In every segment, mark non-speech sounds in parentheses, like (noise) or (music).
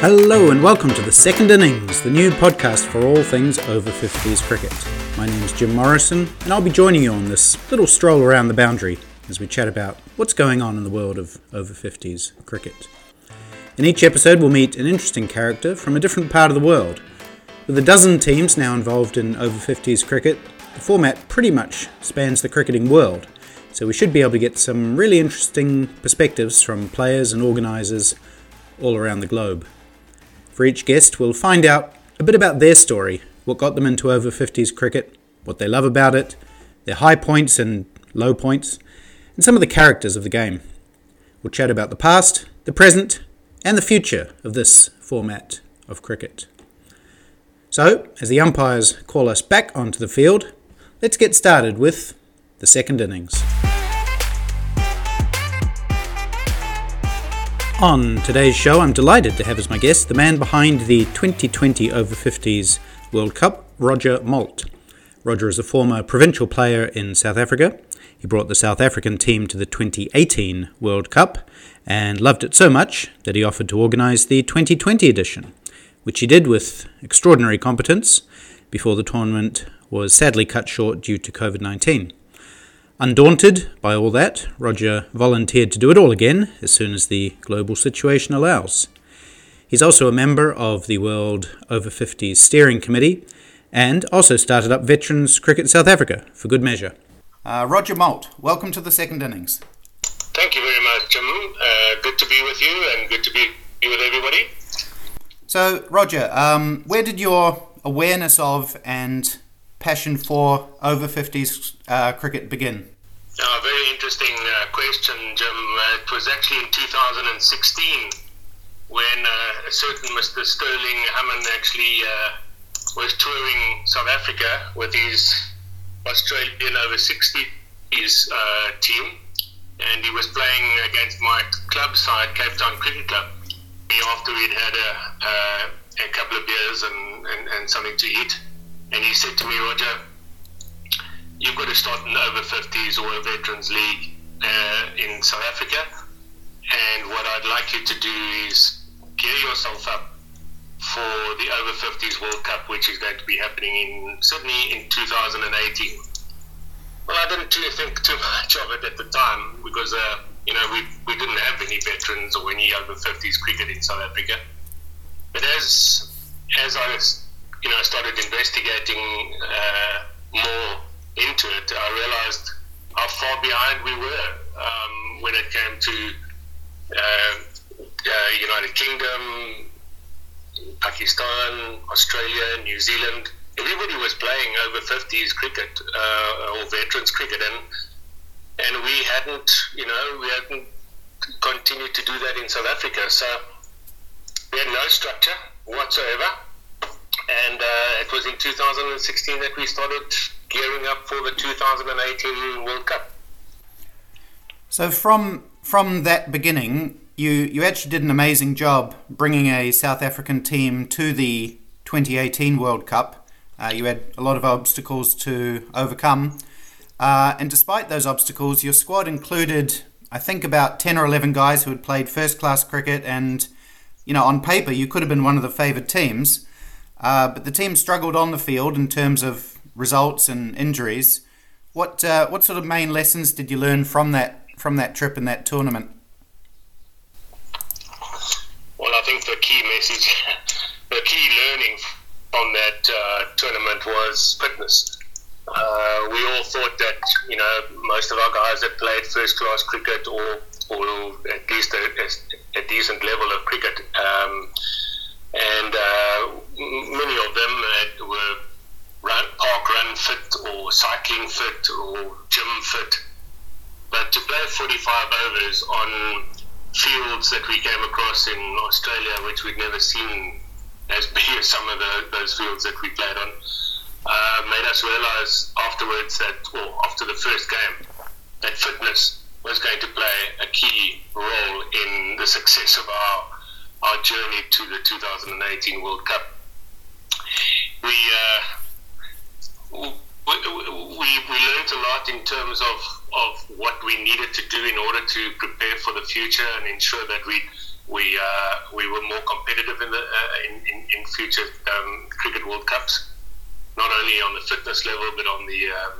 Hello and welcome to the Second Innings, the new podcast for all things over 50s cricket. My name is Jim Morrison, and I'll be joining you on this little stroll around the boundary as we chat about what's going on in the world of over 50s cricket. In each episode, we'll meet an interesting character from a different part of the world. With a dozen teams now involved in over 50s cricket, the format pretty much spans the cricketing world, so we should be able to get some really interesting perspectives from players and organisers all around the globe. For each guest, we'll find out a bit about their story, what got them into over 50s cricket, what they love about it, their high points and low points, and some of the characters of the game. We'll chat about the past, the present, and the future of this format of cricket. So, as the umpires call us back onto the field, let's get started with the second innings. On today's show, I'm delighted to have as my guest the man behind the 2020 Over 50s World Cup, Roger Moult. Roger is a former provincial player in South Africa. He brought the South African team to the 2018 World Cup and loved it so much that he offered to organise the 2020 edition, which he did with extraordinary competence before the tournament was sadly cut short due to COVID 19. Undaunted by all that, Roger volunteered to do it all again as soon as the global situation allows. He's also a member of the World Over 50s Steering Committee and also started up Veterans Cricket South Africa for good measure. Uh, Roger Moult, welcome to the second innings. Thank you very much, Jim. Uh, good to be with you and good to be with everybody. So, Roger, um, where did your awareness of and passion for over 50s uh, cricket begin? A very interesting uh, question, Jim. Uh, it was actually in 2016 when uh, a certain Mr. Sterling Hammond actually uh, was touring South Africa with his Australian over 60s uh, team, and he was playing against my club side, Cape Town Cricket Club. After we'd had a, a couple of beers and, and, and something to eat, and he said to me, Roger, you've got to start an over 50s or a veterans league uh, in South Africa. And what I'd like you to do is gear yourself up for the over 50s World Cup, which is going to be happening in Sydney in 2018. Well, I didn't think too (laughs) much of it at the time because, uh, you know, we, we didn't have any veterans or any over 50s cricket in South Africa. But as as I you know, I started investigating uh, more into it, I realized how far behind we were um, when it came to uh, uh, United Kingdom, Pakistan, Australia, New Zealand. Everybody was playing over 50s cricket uh, or veterans cricket, and and we hadn't, you know, we hadn't continued to do that in South Africa. So we had no structure whatsoever and uh, it was in 2016 that we started gearing up for the 2018 World Cup. So from from that beginning, you you actually did an amazing job bringing a South African team to the 2018 World Cup. Uh, you had a lot of obstacles to overcome, uh, and despite those obstacles, your squad included, I think, about 10 or 11 guys who had played first class cricket, and you know, on paper, you could have been one of the favoured teams. Uh, but the team struggled on the field in terms of results and injuries. What uh, what sort of main lessons did you learn from that from that trip and that tournament? Well, I think the key message, (laughs) the key learning from that uh, tournament was fitness. Uh, we all thought that you know most of our guys had played first class cricket or or at least a, a decent level of cricket. Um, and uh, many of them were run, park run fit or cycling fit or gym fit. But to play 45 overs on fields that we came across in Australia, which we'd never seen as (laughs) big as some of the, those fields that we played on, uh, made us realize afterwards that, or after the first game, that fitness was going to play a key role in the success of our our journey to the 2018 World Cup. We, uh, we, we, we learned a lot in terms of, of what we needed to do in order to prepare for the future and ensure that we we uh, we were more competitive in the uh, in, in, in, future um, cricket World Cups, not only on the fitness level but on the um,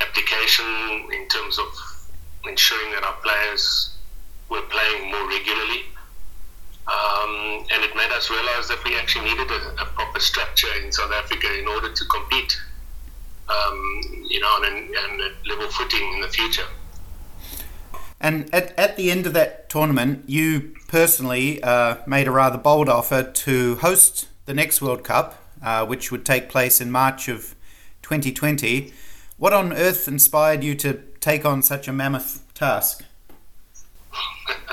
application in terms of ensuring that our players were playing more regularly. Um, and it made us realize that we actually needed a, a, proper structure in South Africa in order to compete, um, you know, on, a level footing in the future. And at, at the end of that tournament, you personally uh, made a rather bold offer to host the next World Cup, uh, which would take place in March of 2020. What on earth inspired you to take on such a mammoth task? (laughs)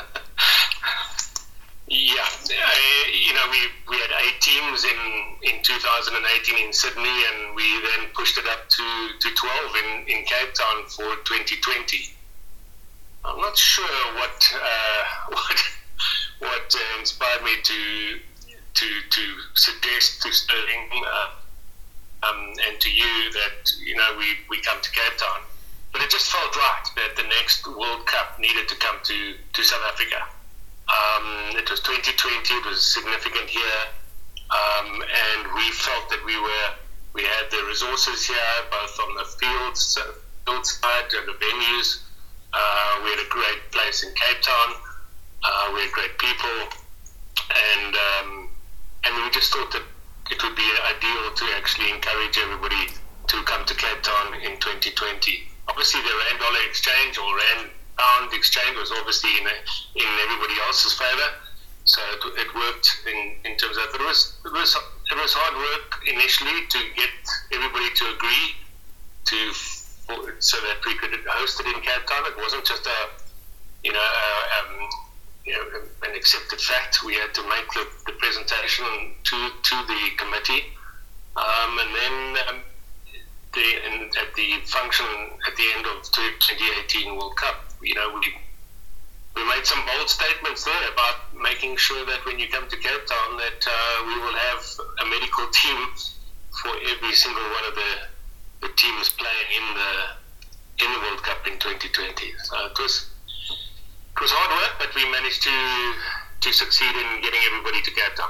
yeah, uh, you know, we, we had eight teams in, in 2018 in Sydney, and we then pushed it up to, to 12 in, in Cape Town for 2020. I'm not sure what uh, (laughs) what what uh, inspired me to to to suggest to Sterling uh, um, and to you that you know we, we come to Cape Town, but it just felt right that the next World Cup needed to come to to South Africa. Um, it was 2020; it was a significant year, um, and we felt that we were we had the resources here, both on the field field side and the venues uh, we had a great place in Cape Town. Uh, we had great people, and um, and we just thought that it would be ideal to actually encourage everybody to come to Cape Town in 2020. Obviously, the rand dollar exchange or rand pound exchange was obviously in, in everybody else's favour, so it, it, worked in, in terms of it was it was it was hard work initially to get everybody to agree to so that we could host it in Cape Town. It wasn't just a, you know, a, um, you know, an accepted fact. We had to make the, the presentation to to the committee, um, and then um, the in, at the function at the end of the 2018 World Cup, you know, we we made some bold statements there about making sure that when you come to Cape Town, that uh, we will have a medical (laughs) team for every single one of the the team was playing in the in the World Cup in 2020. So it was it was hard work, but we managed to to succeed in getting everybody to Cape Town.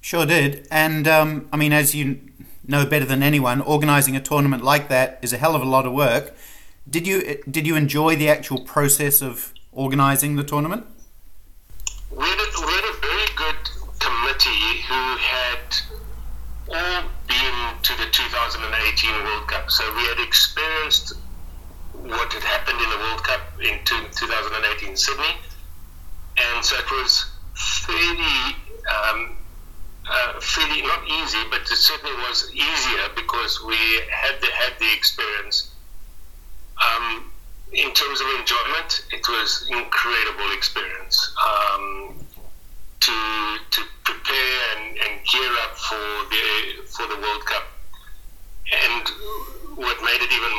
Sure did, and um, I mean, as you know better than anyone, organising a tournament like that is a hell of a lot of work. Did you did you enjoy the actual process of organising the tournament? We had, a, we had a very good committee who had all been to the 2018 World Cup. So we had experienced what had happened in the World Cup in 2018 Sydney. And so it was fairly, um, uh, fairly not easy, but it certainly was easier because we had the, had the experience. Um, in terms of enjoyment, it was incredible experience. Um, to to prepare and, and gear up for the for the World Cup. And what made it even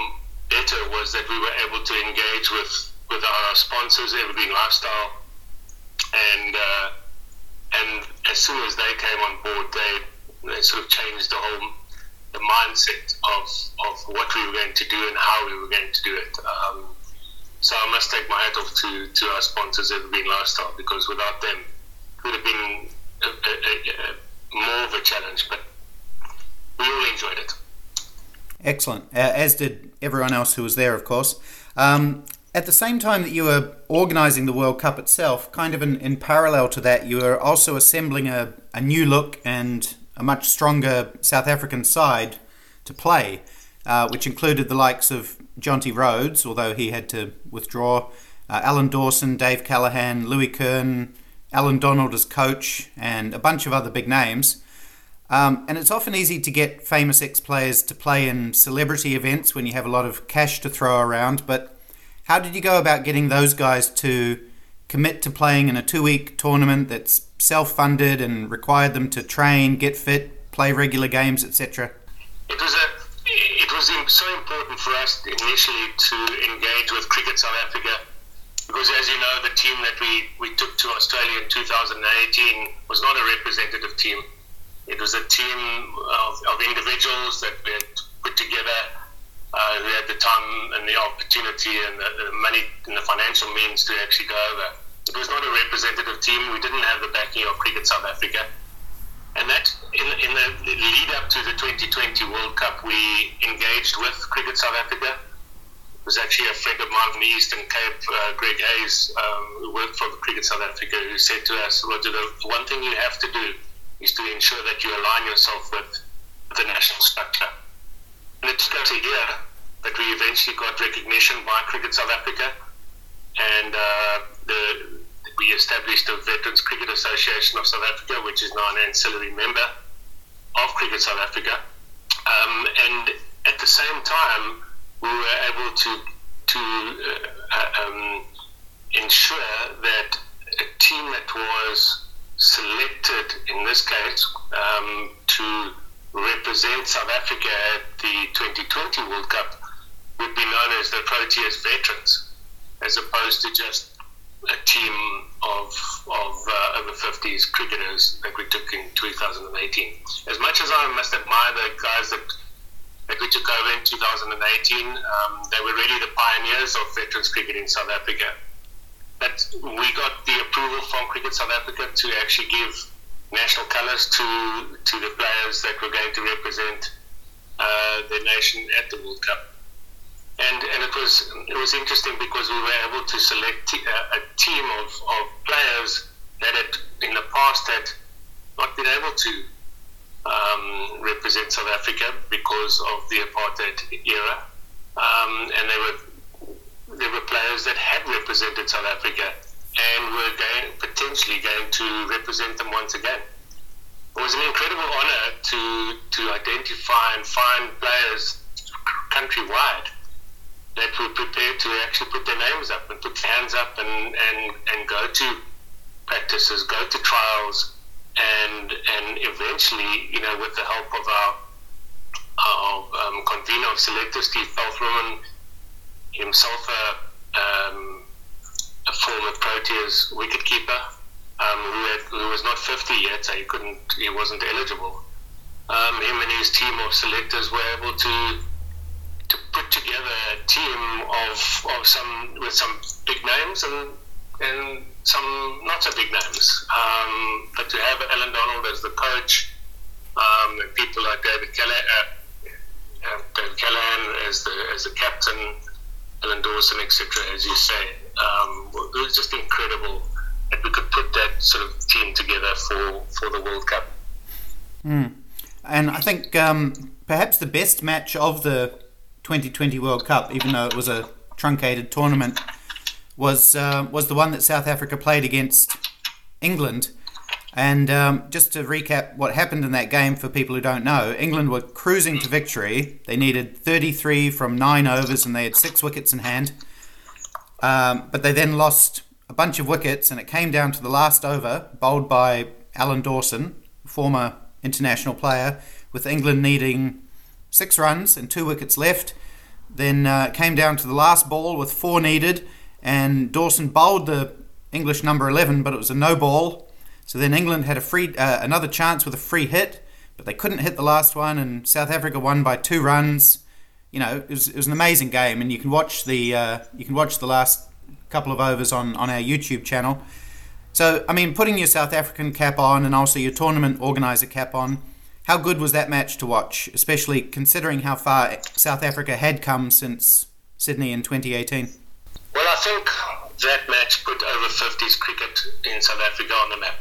better was that we were able to engage with with our sponsors, Evergreen Lifestyle, and uh, and as soon as they came on board, they they sort of changed the whole the mindset of of what we were going to do and how we were going to do it. Um, so I must take my hat off to, to our sponsors, Evergreen Lifestyle, because without them, it would have been a, a, a, more of a challenge, but we all enjoyed it. Excellent, uh, as did everyone else who was there, of course. Um, at the same time that you were organising the World Cup itself, kind of in, in parallel to that, you were also assembling a, a new look and a much stronger South African side to play, uh, which included the likes of Jonty Rhodes, although he had to withdraw, uh, Alan Dawson, Dave Callaghan, Louis Kern, Allan Donald as coach, and a bunch of other big names. Um, and it's often easy to get famous ex players to play in celebrity events when you have a lot of cash to throw around. But how did you go about getting those guys to commit to playing in a two week tournament that's self funded and required them to train, get fit, play regular games, etc.? It was a it was so important for us initially to engage with Cricket South Africa because as you know, the team that we, we took to Australia in 2018 was not a representative team. It was a team of, of individuals that we had put together uh, who had the time and the opportunity and the, the, money and the financial means to actually go over It was not a representative team. We didn't have the backing of Cricket South Africa. And that, in, in the lead up to the 2020 World Cup, we engaged with Cricket South Africa. It was actually a friend of mine from the Eastern Cape, uh, Greg Hayes, um, who worked for Cricket South Africa, who said to us, Roger, the one thing you have to do is to ensure that you align yourself with the national structure. And it took us a year, but we eventually got recognition by Cricket South Africa, and uh, the we established the Veterans Cricket Association of South Africa, which is now an ancillary member of Cricket South Africa. Um, and at the same time, we were able to to uh, um, ensure that a team that was selected, in this case, um, to represent South Africa at the 2020 World Cup would be known as the Proteas veterans, as opposed to just a team of of uh, over 50s cricketers that we took in 2018. As much as I must admire the guys that that we took over in 2018, um, they were really the pioneers of veterans cricket in South Africa. But we got the approval from Cricket South Africa to actually give national colours to to the players that were going to represent uh, the nation at the World Cup and and it was it was interesting because we were able to select a, team of, of players that had in the past had not been able to um, represent South Africa because of the apartheid era, um, and they were there were players that had represented South Africa and were going, potentially going to represent them once again. It was an incredible honour to to identify and find players countrywide that were prepared to actually put their names up and put hands up and, and, and go to practices, go to trials, and and eventually, you know, with the help of our our um, convener of selectors, Steve Palframan, himself a, um, a former Proteas wicketkeeper um, who, had, who was not 50 yet, so he couldn't, he wasn't eligible. Um, him and his team of selectors were able to together a team of, of some with some big names and and some not so big names. Um, but to have Allan Donald as the coach, um, and people like David Callaghan, uh, uh, David Callaghan as the as the captain, Alan Dawson, etc. As you say, um, it was just incredible that we could put that sort of team together for for the World Cup. Mm. And I think um, perhaps the best match of the 2020 World Cup, even though it was a truncated tournament, was uh, was the one that South Africa played against England. And um, just to recap what happened in that game for people who don't know, England were cruising to victory. They needed 33 from nine overs and they had six wickets in hand. Um, but they then lost a bunch of wickets and it came down to the last over, bowled by Alan Dawson, former international player, with England needing six runs and two wickets left. Then uh, came down to the last ball with four needed, and Dawson bowled the English number 11, but it was a no ball. So then England had a free uh, another chance with a free hit, but they couldn't hit the last one, and South Africa won by two runs. You know, it was, it was an amazing game, and you can watch the uh, you can watch the last couple of overs on, on our YouTube channel. So, I mean, putting your South African cap on and also your tournament organizer cap on, how good was that match to watch, especially considering how far South Africa had come since Sydney in 2018? Well, I think that match put over 50s cricket in South Africa on the map.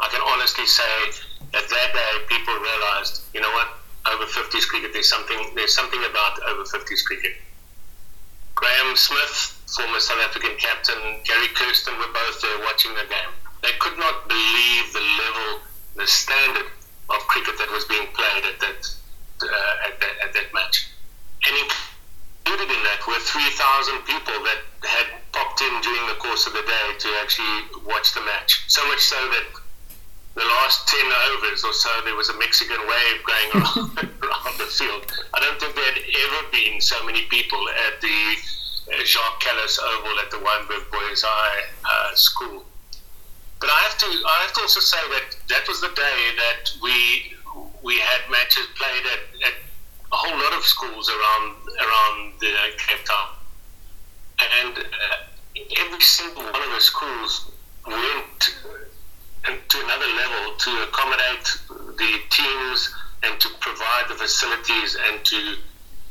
I can honestly say that that day people realised, you know what, over 50s cricket, there's something, there's something about over 50s cricket. Graeme Smith, former South African captain, Gary Kirsten were both there watching the game. They could not believe the level, the standard of cricket that was being played at that uh, at, that, at that match. And included in that were 3,000 people that had popped in during the course of the day to actually watch the match. So much so that the last 10 overs or so, there was a Mexican wave going around, (laughs) around the field. I don't think there had ever been so many people at the uh, Jacques Kallis Oval at the Wynberg Boys High uh, School. But I have to I have to also say that that was the day that we we had matches played at, at a whole lot of schools around around the Cape Town, and uh, every single one of the schools went to another level to accommodate the teams and to provide the facilities and to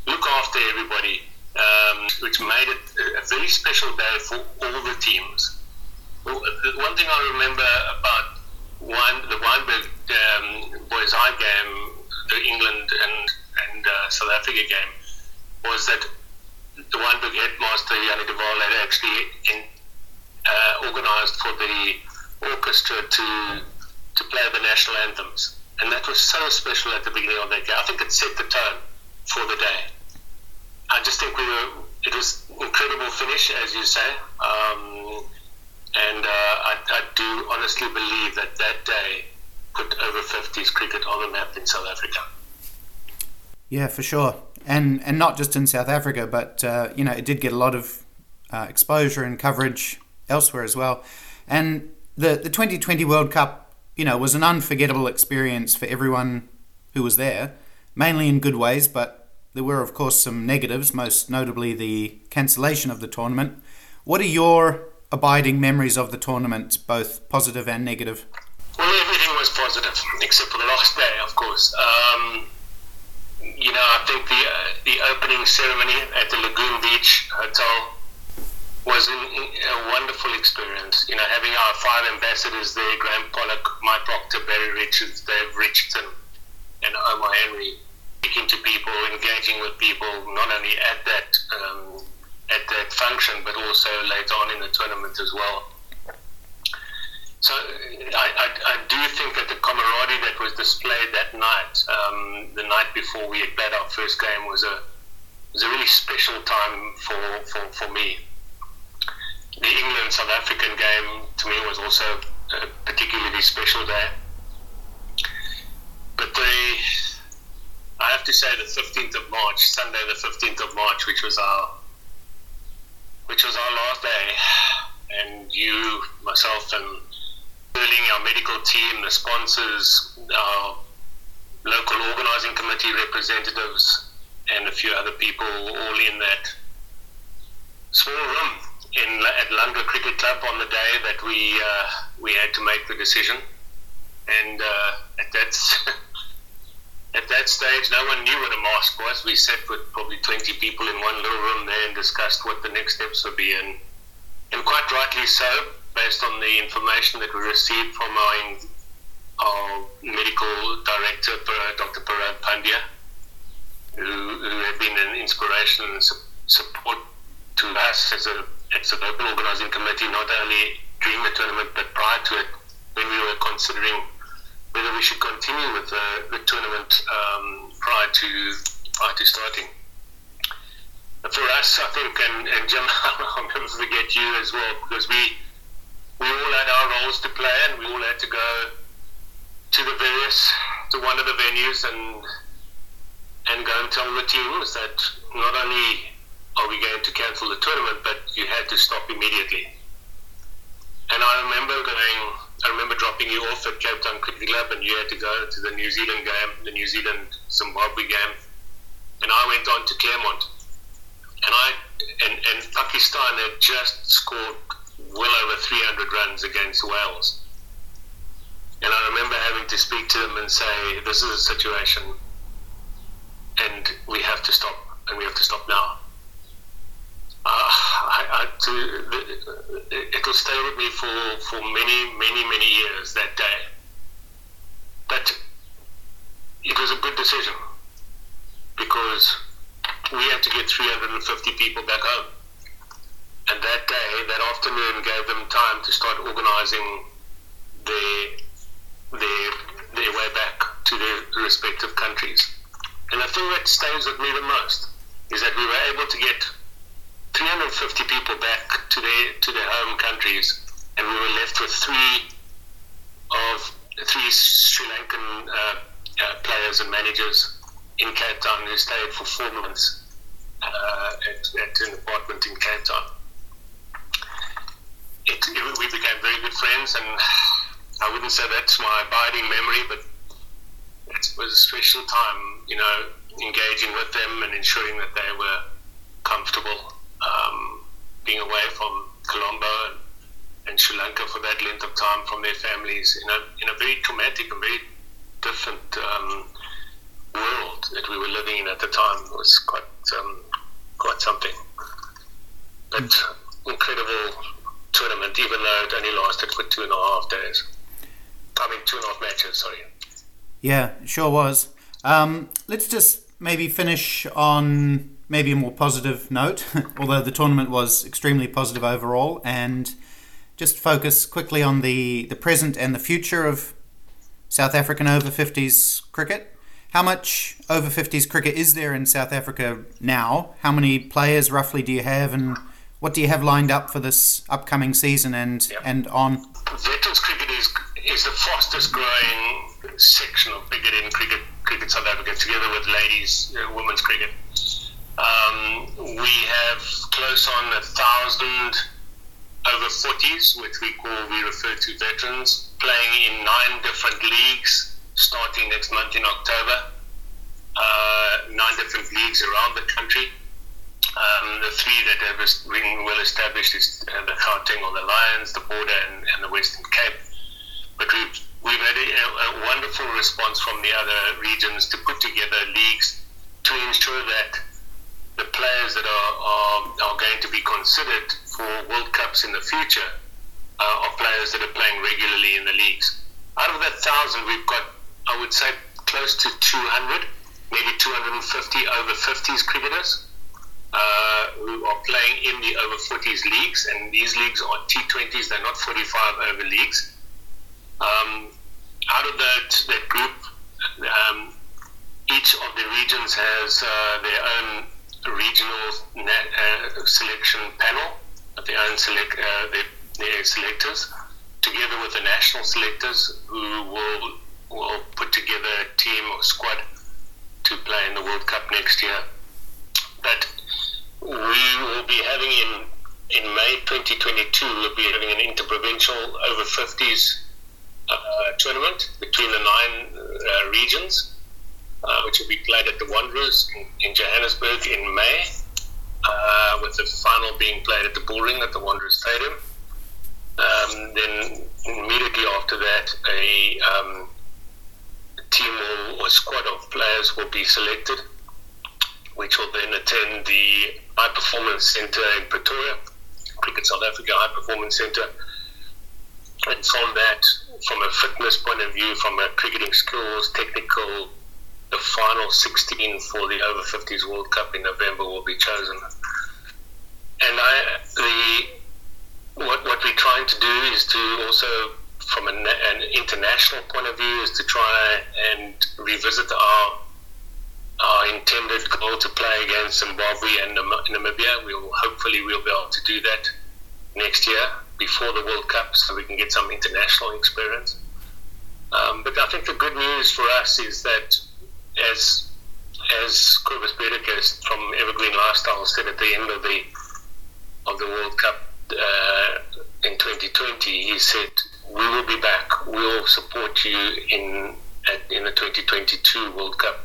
look after everybody, um, which made it a very special day for all the teams. One thing I remember about the Wynberg um, Boys High game, the England and, and uh, South Africa game, was that the Wynberg headmaster, Yanni de Waal, had actually in, uh, organised for the orchestra to to play the national anthems, and that was so special at the beginning of that game. I think it set the tone for the day. I just think we were. It was incredible finish, as you say, um, and uh, I, I do honestly believe that that day put over 50s cricket on the map in South Africa. Yeah, for sure, and and not just in South Africa, but uh, you know it did get a lot of uh, exposure and coverage elsewhere as well. And the the 2020 World Cup, you know, was an unforgettable experience for everyone who was there, mainly in good ways, but there were of course some negatives, most notably the cancellation of the tournament. What are your abiding memories of the tournament, both positive and negative? Well, everything was positive, except for the last day, of course. Um, you know, I think the uh, the opening ceremony at the Lagoon Beach Hotel was a wonderful experience. You know, having our five ambassadors there, Graeme Pollock, Mike Procter, Barry Richards, Dave Richardson, and Omar Henry, speaking to people, engaging with people, not only at that um, at that function, but also later on in the tournament as well. So I, I, I do think that the camaraderie that was displayed that night, um, the night before we had played our first game, was a was a really special time for, for, for me the England South African game to me was also a particularly special day. But the I have to say the 15th of March, Sunday the 15th of March, which was our which was our last day, and you, myself, and Sterling, our medical team, the sponsors, our local organising committee representatives, and a few other people all in that small room in at Lundra Cricket Club on the day that we uh, we had to make the decision, and uh, at that (laughs) at that stage, no one knew what a mask was. We sat with probably twenty people in one little room there and discussed what the next steps would be, and and quite rightly so, based on the information that we received from our our medical director, Dr. Parag Pandya, who, who had been an inspiration and support to us as a it's a local organising committee, not only during the tournament but prior to it, when we were considering whether we should continue with the, the tournament um, prior to prior to starting. For us, I think, and, and Jim, I'll never forget you as well, because we we all had our roles to play, and we all had to go to the various to one of the venues and and go and tell the teams that not only are we going to cancel the tournament? But you had to stop immediately. And I remember going, I remember dropping you off at Cape Town Cricket Club, and you had to go to the New Zealand game, the New Zealand Zimbabwe game, and I went on to Claremont, and I and, and Pakistan had just scored well over 300 runs against Wales. And I remember having to speak to them and say, "This is a situation, and we have to stop, and we have to stop now." I, I, to, it will stay with me for, for many, many, many years that day. But it was a good decision because we had to get 350 people back home. And that day, that afternoon, gave them time to start organising their, their, their way back to their respective countries. And the thing that stays with me the most is that we were able to get 350 people back to their to their home countries, and we were left with three of three Sri Lankan uh, uh, players and managers in Cape Town who stayed for four months uh, at, at, an apartment in Cape Town. It, it, we became very good friends, and I wouldn't say that's my abiding memory, but it was a special time, you know, engaging with them and ensuring that they were comfortable um, being away from Colombo and Sri Lanka for that length of time from their families in a, in a very traumatic and very different um, world that we were living in at the time was quite um, quite something. But incredible tournament, even though it only lasted for two and a half days. I mean, two and a half matches. Sorry. Yeah, sure was. Um, let's just maybe finish on maybe a more positive note, (laughs) although the tournament was extremely positive overall, and just focus quickly on the, the present and the future of South African over 50s cricket. How much over 50s cricket is there in South Africa now? How many players roughly do you have, and what do you have lined up for this upcoming season and, yep. and on? Veterans cricket is, is the fastest growing section of big in cricket, cricket South Africa, together with ladies, uh, women's cricket. Um, we have close on a thousand over 40s, which we call, we refer to veterans, playing in nine different leagues starting next month in October. Uh, nine different leagues around the country. Um, the three that have been well established is uh, the Gauteng or the Lions, the Border, and, and the Western Cape. But we've, we've had a, a, wonderful response from the other regions to put together leagues to ensure that the players that are, are, are going to be considered for World Cups in the future uh, are players that are playing regularly in the leagues. Out of that thousand, we've got, I would say, close to 200, maybe 250 over 50s cricketers uh, who are playing in the over 40s leagues, and these leagues are T20s, they're not 45 over leagues. Um, out of that, that group, um, each of the regions has uh, their own regional uh, selection panel, their own select, uh, their, their, selectors, together with the national selectors who will will put together a team or squad to play in the World Cup next year. But we will be having in in May 2022, we'll be having an interprovincial over 50s uh, tournament between the nine uh, regions uh, which will be played at the Wanderers in, in Johannesburg in May, uh, with the final being played at the Bullring at the Wanderers Stadium. Um, then immediately after that, a, um, team or squad of players will be selected, which will then attend the High Performance Centre in Pretoria, Cricket South Africa High Performance Centre. And from that, from a fitness point of view, from a cricketing skills, technical the final 16 for the over 50s World Cup in November will be chosen. And I, the what what we're trying to do is to also, from an, an international point of view, is to try and revisit our our intended goal to play against Zimbabwe and Namibia. We'll hopefully we'll be able to do that next year before the World Cup, so we can get some international experience. Um, but I think the good news for us is that as as Cobus Bericus from Evergreen Lifestyle said at the end of the of the World Cup uh, in 2020, he said, "We will be back. We will support you in at, in the 2022 World Cup."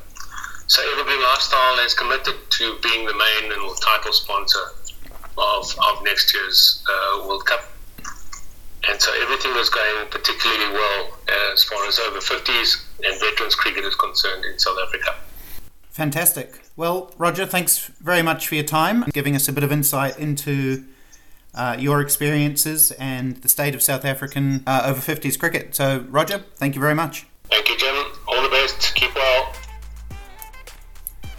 So Evergreen Lifestyle has committed to being the main and title sponsor of, of next year's uh, World Cup. And so everything was going particularly well as far as over 50s and veterans cricket is concerned in South Africa. Fantastic. Well, Roger, thanks very much for your time, giving us a bit of insight into uh, your experiences and the state of South African uh, over 50s cricket. So, Roger, thank you very much. Thank you, Jim. All the best. Keep well.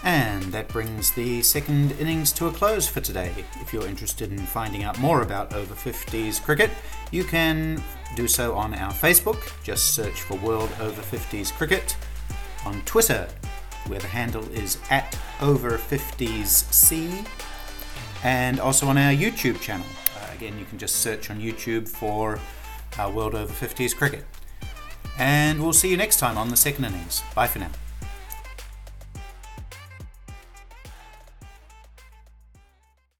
And that brings the second innings to a close for today. If you're interested in finding out more about over 50s cricket, you can do so on our Facebook. Just search for World Over 50s Cricket. On Twitter, where the handle is at Over 50s C. And also on our YouTube channel. Uh, again, you can just search on YouTube for uh, World Over 50s Cricket. And we'll see you next time on the second innings. Bye for now.